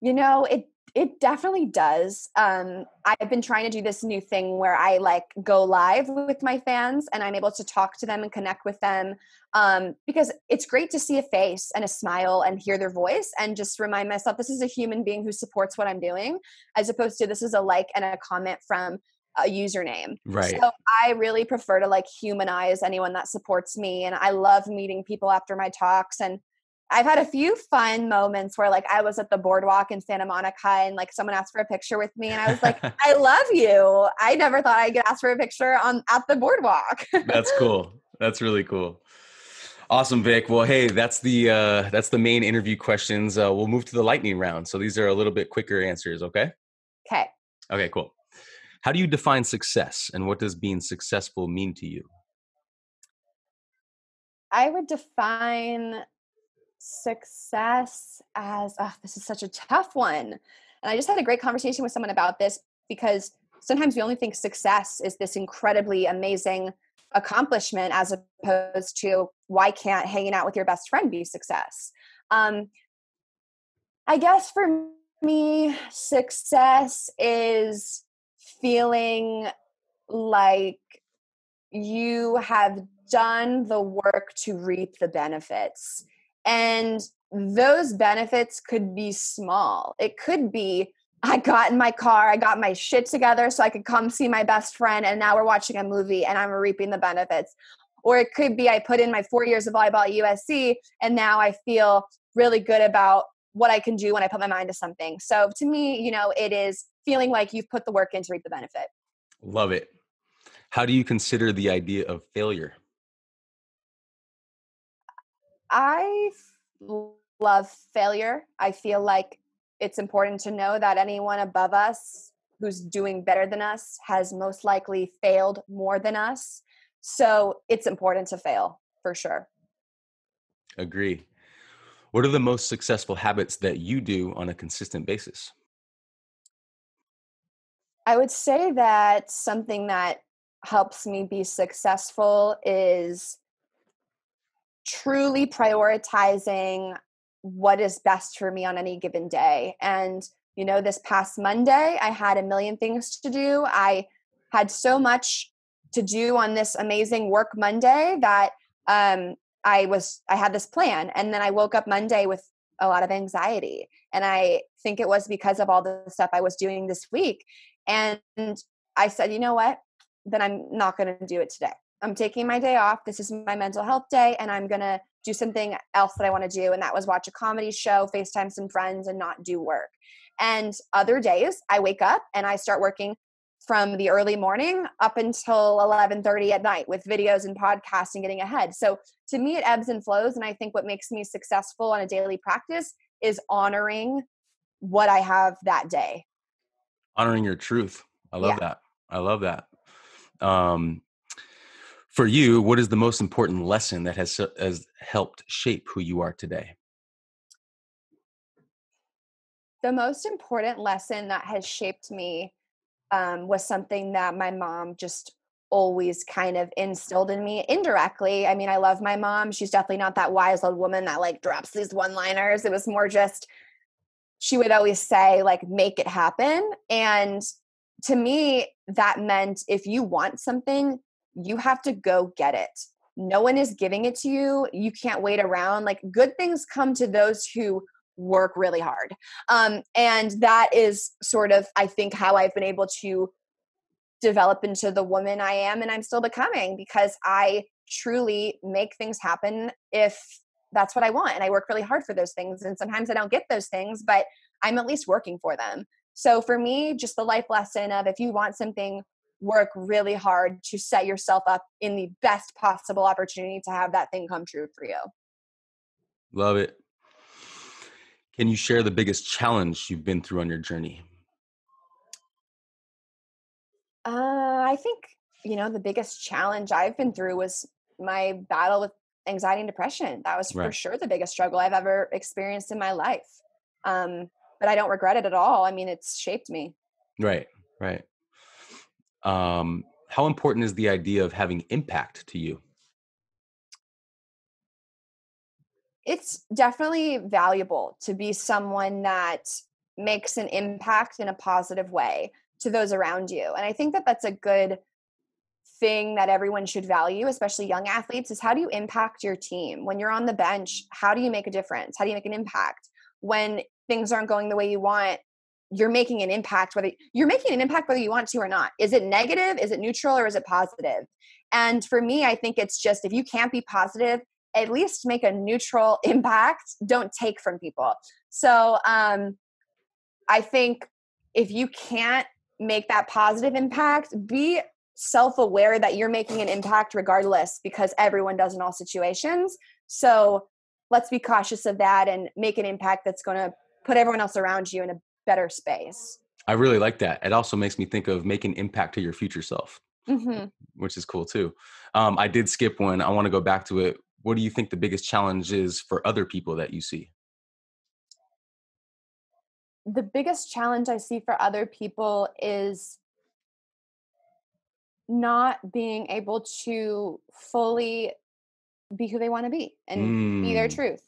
You know, it it definitely does. Um, I've been trying to do this new thing where I like go live with my fans and I'm able to talk to them and connect with them um, because it's great to see a face and a smile and hear their voice and just remind myself this is a human being who supports what I'm doing, as opposed to this is a like and a comment from a username. Right. So I really prefer to like humanize anyone that supports me, and I love meeting people after my talks and I've had a few fun moments where like I was at the boardwalk in Santa Monica and like someone asked for a picture with me and I was like, I love you. I never thought I'd get asked for a picture on at the boardwalk. That's cool. That's really cool. Awesome, Vic. Well, hey, that's the uh, that's the main interview questions. Uh, we'll move to the lightning round. So these are a little bit quicker answers. Okay. okay. Okay. Cool. How do you define success, and what does being successful mean to you? I would define success as oh, this is such a tough one. And I just had a great conversation with someone about this because sometimes we only think success is this incredibly amazing accomplishment as opposed to why can't hanging out with your best friend be success? Um, I guess for me, success is feeling like you have done the work to reap the benefits. And those benefits could be small. It could be I got in my car, I got my shit together so I could come see my best friend, and now we're watching a movie and I'm reaping the benefits. Or it could be I put in my four years of volleyball at USC and now I feel really good about what I can do when I put my mind to something. So to me, you know, it is feeling like you've put the work in to reap the benefit. Love it. How do you consider the idea of failure? I love failure. I feel like it's important to know that anyone above us who's doing better than us has most likely failed more than us. So it's important to fail for sure. Agree. What are the most successful habits that you do on a consistent basis? I would say that something that helps me be successful is truly prioritizing what is best for me on any given day. And, you know, this past Monday, I had a million things to do. I had so much to do on this amazing work Monday that um, I was, I had this plan. And then I woke up Monday with a lot of anxiety. And I think it was because of all the stuff I was doing this week. And I said, you know what? Then I'm not going to do it today. I'm taking my day off. This is my mental health day, and I'm going to do something else that I want to do. And that was watch a comedy show, FaceTime some friends, and not do work. And other days, I wake up and I start working from the early morning up until 11:30 at night with videos and podcasts and getting ahead. So to me it ebbs and flows and I think what makes me successful on a daily practice is honoring what I have that day. Honoring your truth. I love yeah. that. I love that. Um for you, what is the most important lesson that has has helped shape who you are today? The most important lesson that has shaped me um, was something that my mom just always kind of instilled in me indirectly. I mean, I love my mom. She's definitely not that wise old woman that like drops these one liners. It was more just, she would always say, like, make it happen. And to me, that meant if you want something, you have to go get it. No one is giving it to you. You can't wait around. Like good things come to those who work really hard. Um, and that is sort of, I think, how I've been able to develop into the woman I am and I'm still becoming because I truly make things happen if that's what I want. And I work really hard for those things. And sometimes I don't get those things, but I'm at least working for them. So for me, just the life lesson of if you want something work really hard to set yourself up in the best possible opportunity to have that thing come true for you. Love it. Can you share the biggest challenge you've been through on your journey? Uh, I think, you know, the biggest challenge I've been through was my battle with anxiety and depression. That was right. for sure the biggest struggle I've ever experienced in my life. Um, but I don't regret it at all. I mean, it's shaped me. Right, right um, how important is the idea of having impact to you? It's definitely valuable to be someone that makes an impact in a positive way to those around you. And I think that that's a good thing that everyone should value, especially young athletes, is how do you impact your team? When you're on the bench, how do you make a difference? How do you make an impact? When things aren't going the way you want, you're making an impact whether you're making an impact whether you want to or not is it negative is it neutral or is it positive? and for me i think it's just if you can't be positive at least make a neutral impact don't take from people so um i think if you can't make that positive impact be self-aware that you're making an impact regardless because everyone does in all situations so let's be cautious of that and make an impact that's going to put everyone else around you in a better space. I really like that. It also makes me think of making impact to your future self, mm-hmm. which is cool too. Um, I did skip one. I want to go back to it. What do you think the biggest challenge is for other people that you see? The biggest challenge I see for other people is not being able to fully be who they want to be and mm. be their mm. truth.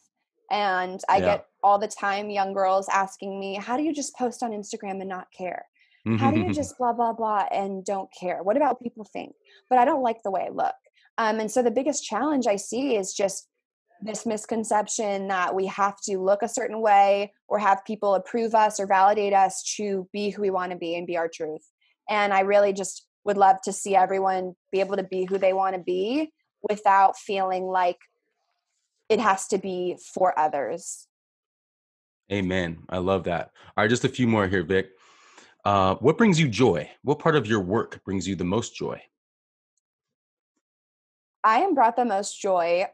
And I yeah. get all the time young girls asking me, How do you just post on Instagram and not care? How do you just blah, blah, blah and don't care? What about people think? But I don't like the way I look. Um, and so the biggest challenge I see is just this misconception that we have to look a certain way or have people approve us or validate us to be who we want to be and be our truth. And I really just would love to see everyone be able to be who they want to be without feeling like it has to be for others. Amen. I love that. All right, just a few more here, Vic. Uh, what brings you joy? What part of your work brings you the most joy? I am brought the most joy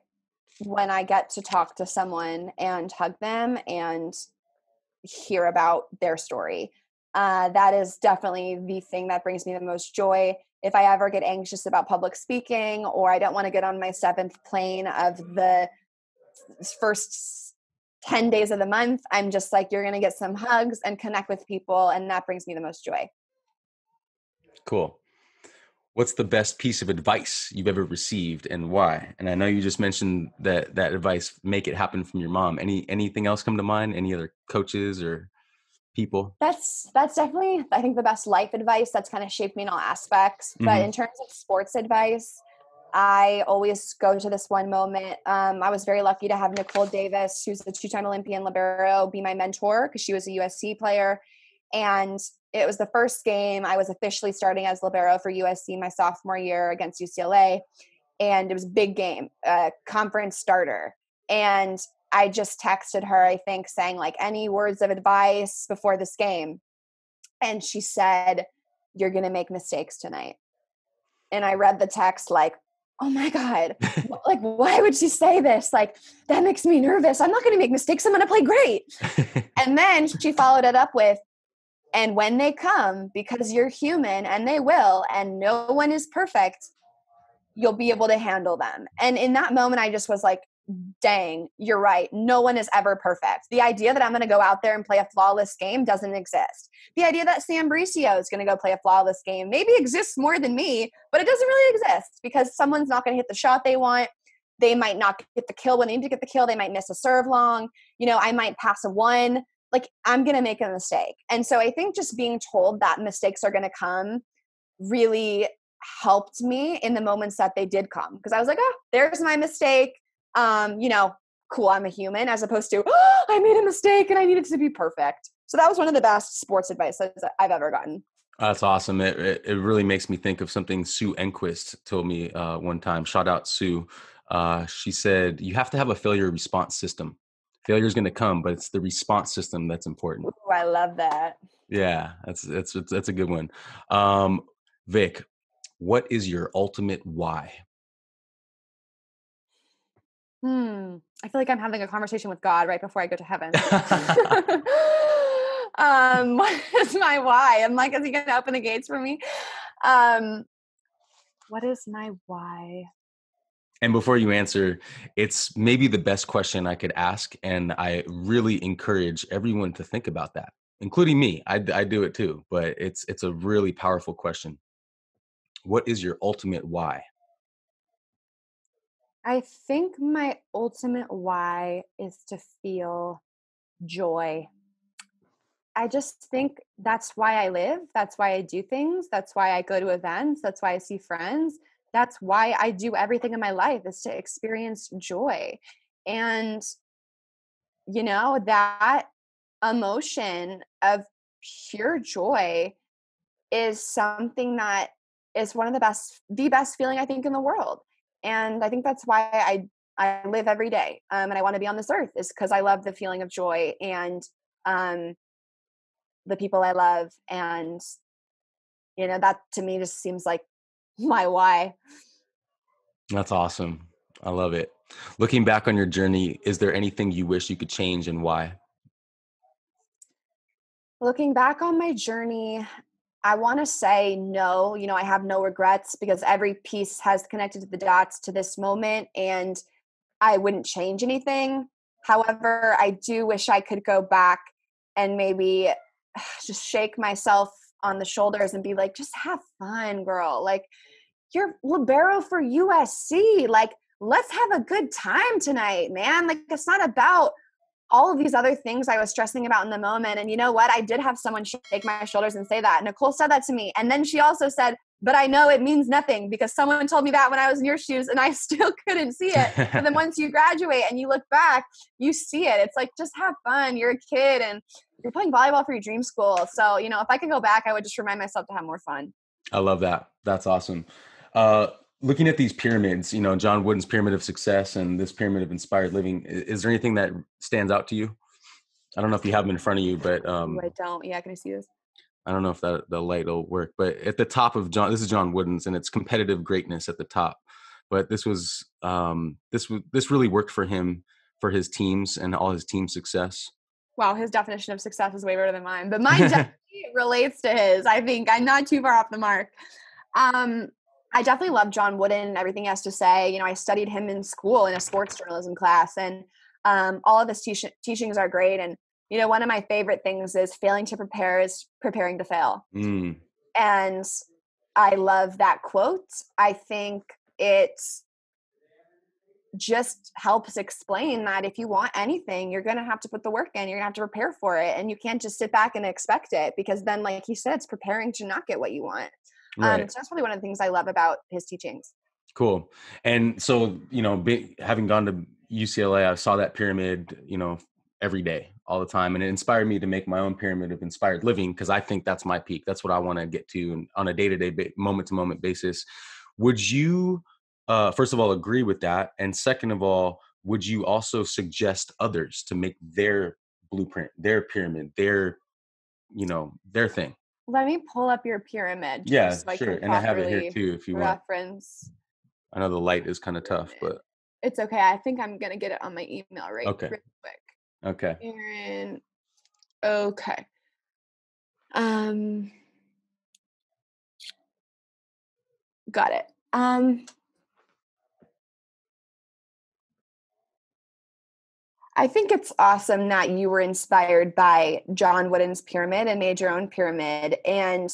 when I get to talk to someone and hug them and hear about their story. Uh, that is definitely the thing that brings me the most joy. If I ever get anxious about public speaking or I don't want to get on my seventh plane of the first 10 days of the month, I'm just like, you're going to get some hugs and connect with people. And that brings me the most joy. Cool. What's the best piece of advice you've ever received and why? And I know you just mentioned that that advice, make it happen from your mom. Any anything else come to mind? Any other coaches or people? That's that's definitely I think the best life advice that's kind of shaped me in all aspects. Mm-hmm. But in terms of sports advice, I always go to this one moment. Um, I was very lucky to have Nicole Davis, who's a two-time Olympian libero, be my mentor because she was a USC player, and it was the first game I was officially starting as libero for USC my sophomore year against UCLA, and it was a big game, a conference starter, and I just texted her, I think, saying like any words of advice before this game, and she said, "You're gonna make mistakes tonight." And I read the text like, oh my god like why would she say this? Like that makes me nervous. I'm not going to make mistakes. I'm going to play great. And then she followed it up with and when they come because you're human and they will and no one is perfect you'll be able to handle them. And in that moment i just was like dang, you're right. No one is ever perfect. The idea that I'm going to go out there and play a flawless game doesn't exist. The idea that Sam Bricio is going to go play a flawless game maybe exists more than me, but it doesn't really exist because someone's not going to hit the shot they want. They might not get the kill when they need to get the kill. They might miss a serve long. You know, I might pass a one. Like, I'm going to make a mistake. And so I think just being told that mistakes are going to come really helped me in the moments that they did come because I was like, oh, there's my mistake um, you know, cool, I'm a human, as opposed to, oh, I made a mistake and I needed to be perfect. So that was one of the best sports advice I've ever gotten. That's awesome. It, it, it really makes me think of something Sue Enquist told me uh, one time. Shout out Sue. Uh, she said, You have to have a failure response system. Failure is going to come, but it's the response system that's important. Ooh, I love that. Yeah, that's that's that's a good one. Um, Vic, what is your ultimate why? Hmm. I feel like I'm having a conversation with God right before I go to heaven. um, what is my why? I'm like, is he going to open the gates for me? Um, what is my why? And before you answer, it's maybe the best question I could ask. And I really encourage everyone to think about that, including me. I, I do it too, but it's, it's a really powerful question. What is your ultimate why? I think my ultimate why is to feel joy. I just think that's why I live. That's why I do things. That's why I go to events. That's why I see friends. That's why I do everything in my life is to experience joy. And, you know, that emotion of pure joy is something that is one of the best, the best feeling I think in the world and i think that's why i i live every day um, and i want to be on this earth is because i love the feeling of joy and um, the people i love and you know that to me just seems like my why. That's awesome. I love it. Looking back on your journey is there anything you wish you could change and why? Looking back on my journey I want to say no, you know, I have no regrets because every piece has connected to the dots to this moment and I wouldn't change anything. However, I do wish I could go back and maybe just shake myself on the shoulders and be like, just have fun, girl. Like, you're libero for USC. Like, let's have a good time tonight, man. Like, it's not about all of these other things I was stressing about in the moment. And you know what? I did have someone shake my shoulders and say that. Nicole said that to me. And then she also said, but I know it means nothing because someone told me that when I was in your shoes and I still couldn't see it. but then once you graduate and you look back, you see it. It's like, just have fun. You're a kid and you're playing volleyball for your dream school. So, you know, if I could go back, I would just remind myself to have more fun. I love that. That's awesome. Uh, looking at these pyramids, you know, John Wooden's pyramid of success and this pyramid of inspired living, is there anything that stands out to you? I don't know if you have them in front of you, but um, I don't. Yeah, can I see this? I don't know if that the light will work, but at the top of John, this is John Wooden's, and it's competitive greatness at the top. But this was um, this was this really worked for him for his teams and all his team success. Wow, his definition of success is way better than mine, but mine definitely relates to his. I think I'm not too far off the mark. Um, I definitely love John Wooden and everything he has to say. You know, I studied him in school in a sports journalism class, and um, all of his te- teachings are great. And you know, one of my favorite things is failing to prepare is preparing to fail. Mm. And I love that quote. I think it just helps explain that if you want anything, you're going to have to put the work in. You're going to have to prepare for it. And you can't just sit back and expect it because then, like he said, it's preparing to not get what you want. Um, right. Um, so that's probably one of the things I love about his teachings. Cool. And so, you know, be, having gone to UCLA, I saw that pyramid, you know, every day, all the time. And it inspired me to make my own pyramid of inspired living because I think that's my peak. That's what I want to get to on a day to day, moment to moment basis. Would you, uh, first of all, agree with that? And second of all, would you also suggest others to make their blueprint, their pyramid, their, you know, their thing? Let me pull up your pyramid. Yeah, so sure. and I have it here too if you reference. want. I know the light is kind of tough, but it's okay. I think I'm gonna get it on my email right, okay. real quick. Okay. Aaron. Okay. Um. Got it. Um. I think it's awesome that you were inspired by John Wooden's pyramid and made your own pyramid. And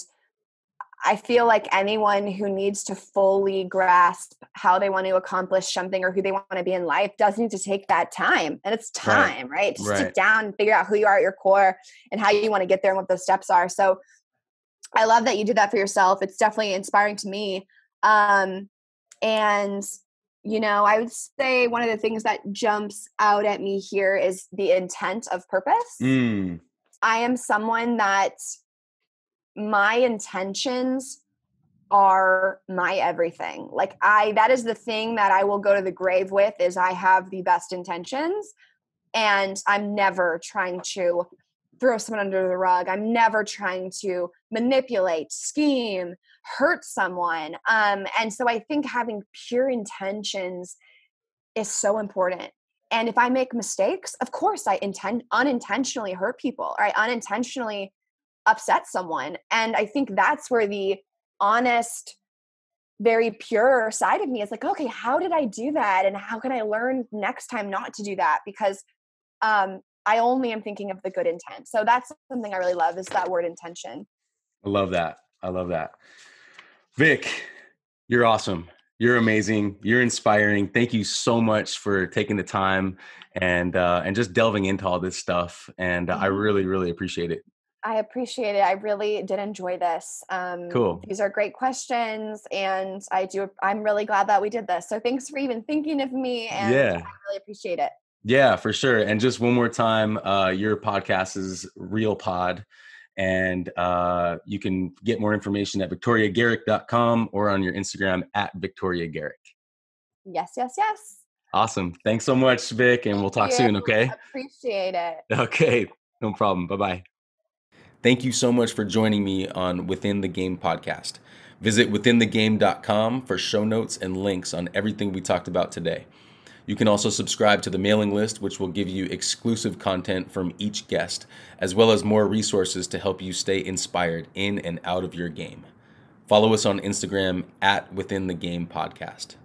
I feel like anyone who needs to fully grasp how they want to accomplish something or who they want to be in life does need to take that time. And it's time, right? right? To right. sit down and figure out who you are at your core and how you want to get there and what those steps are. So I love that you did that for yourself. It's definitely inspiring to me. Um, and you know, I would say one of the things that jumps out at me here is the intent of purpose. Mm. I am someone that my intentions are my everything. Like I that is the thing that I will go to the grave with is I have the best intentions and I'm never trying to throw someone under the rug. I'm never trying to manipulate, scheme, hurt someone. Um, and so I think having pure intentions is so important. And if I make mistakes, of course I intend unintentionally hurt people or I unintentionally upset someone. And I think that's where the honest, very pure side of me is like, okay, how did I do that? And how can I learn next time not to do that? Because um, I only am thinking of the good intent. So that's something I really love is that word intention. I love that. I love that. Vic, you're awesome. You're amazing. You're inspiring. Thank you so much for taking the time and uh, and just delving into all this stuff. And I mm-hmm. really, really appreciate it. I appreciate it. I really did enjoy this. Um, cool. These are great questions, and I do. I'm really glad that we did this. So thanks for even thinking of me, and yeah. I really appreciate it. Yeah, for sure. And just one more time, uh, your podcast is Real Pod, and uh, you can get more information at victoriagarrick.com or on your Instagram at Victoria Garrick. Yes, yes, yes. Awesome. Thanks so much, Vic, and Thank we'll talk you. soon. Okay. Appreciate it. Okay, no problem. Bye bye. Thank you so much for joining me on Within the Game podcast. Visit withinthegame.com for show notes and links on everything we talked about today. You can also subscribe to the mailing list, which will give you exclusive content from each guest, as well as more resources to help you stay inspired in and out of your game. Follow us on Instagram at Within the Game Podcast.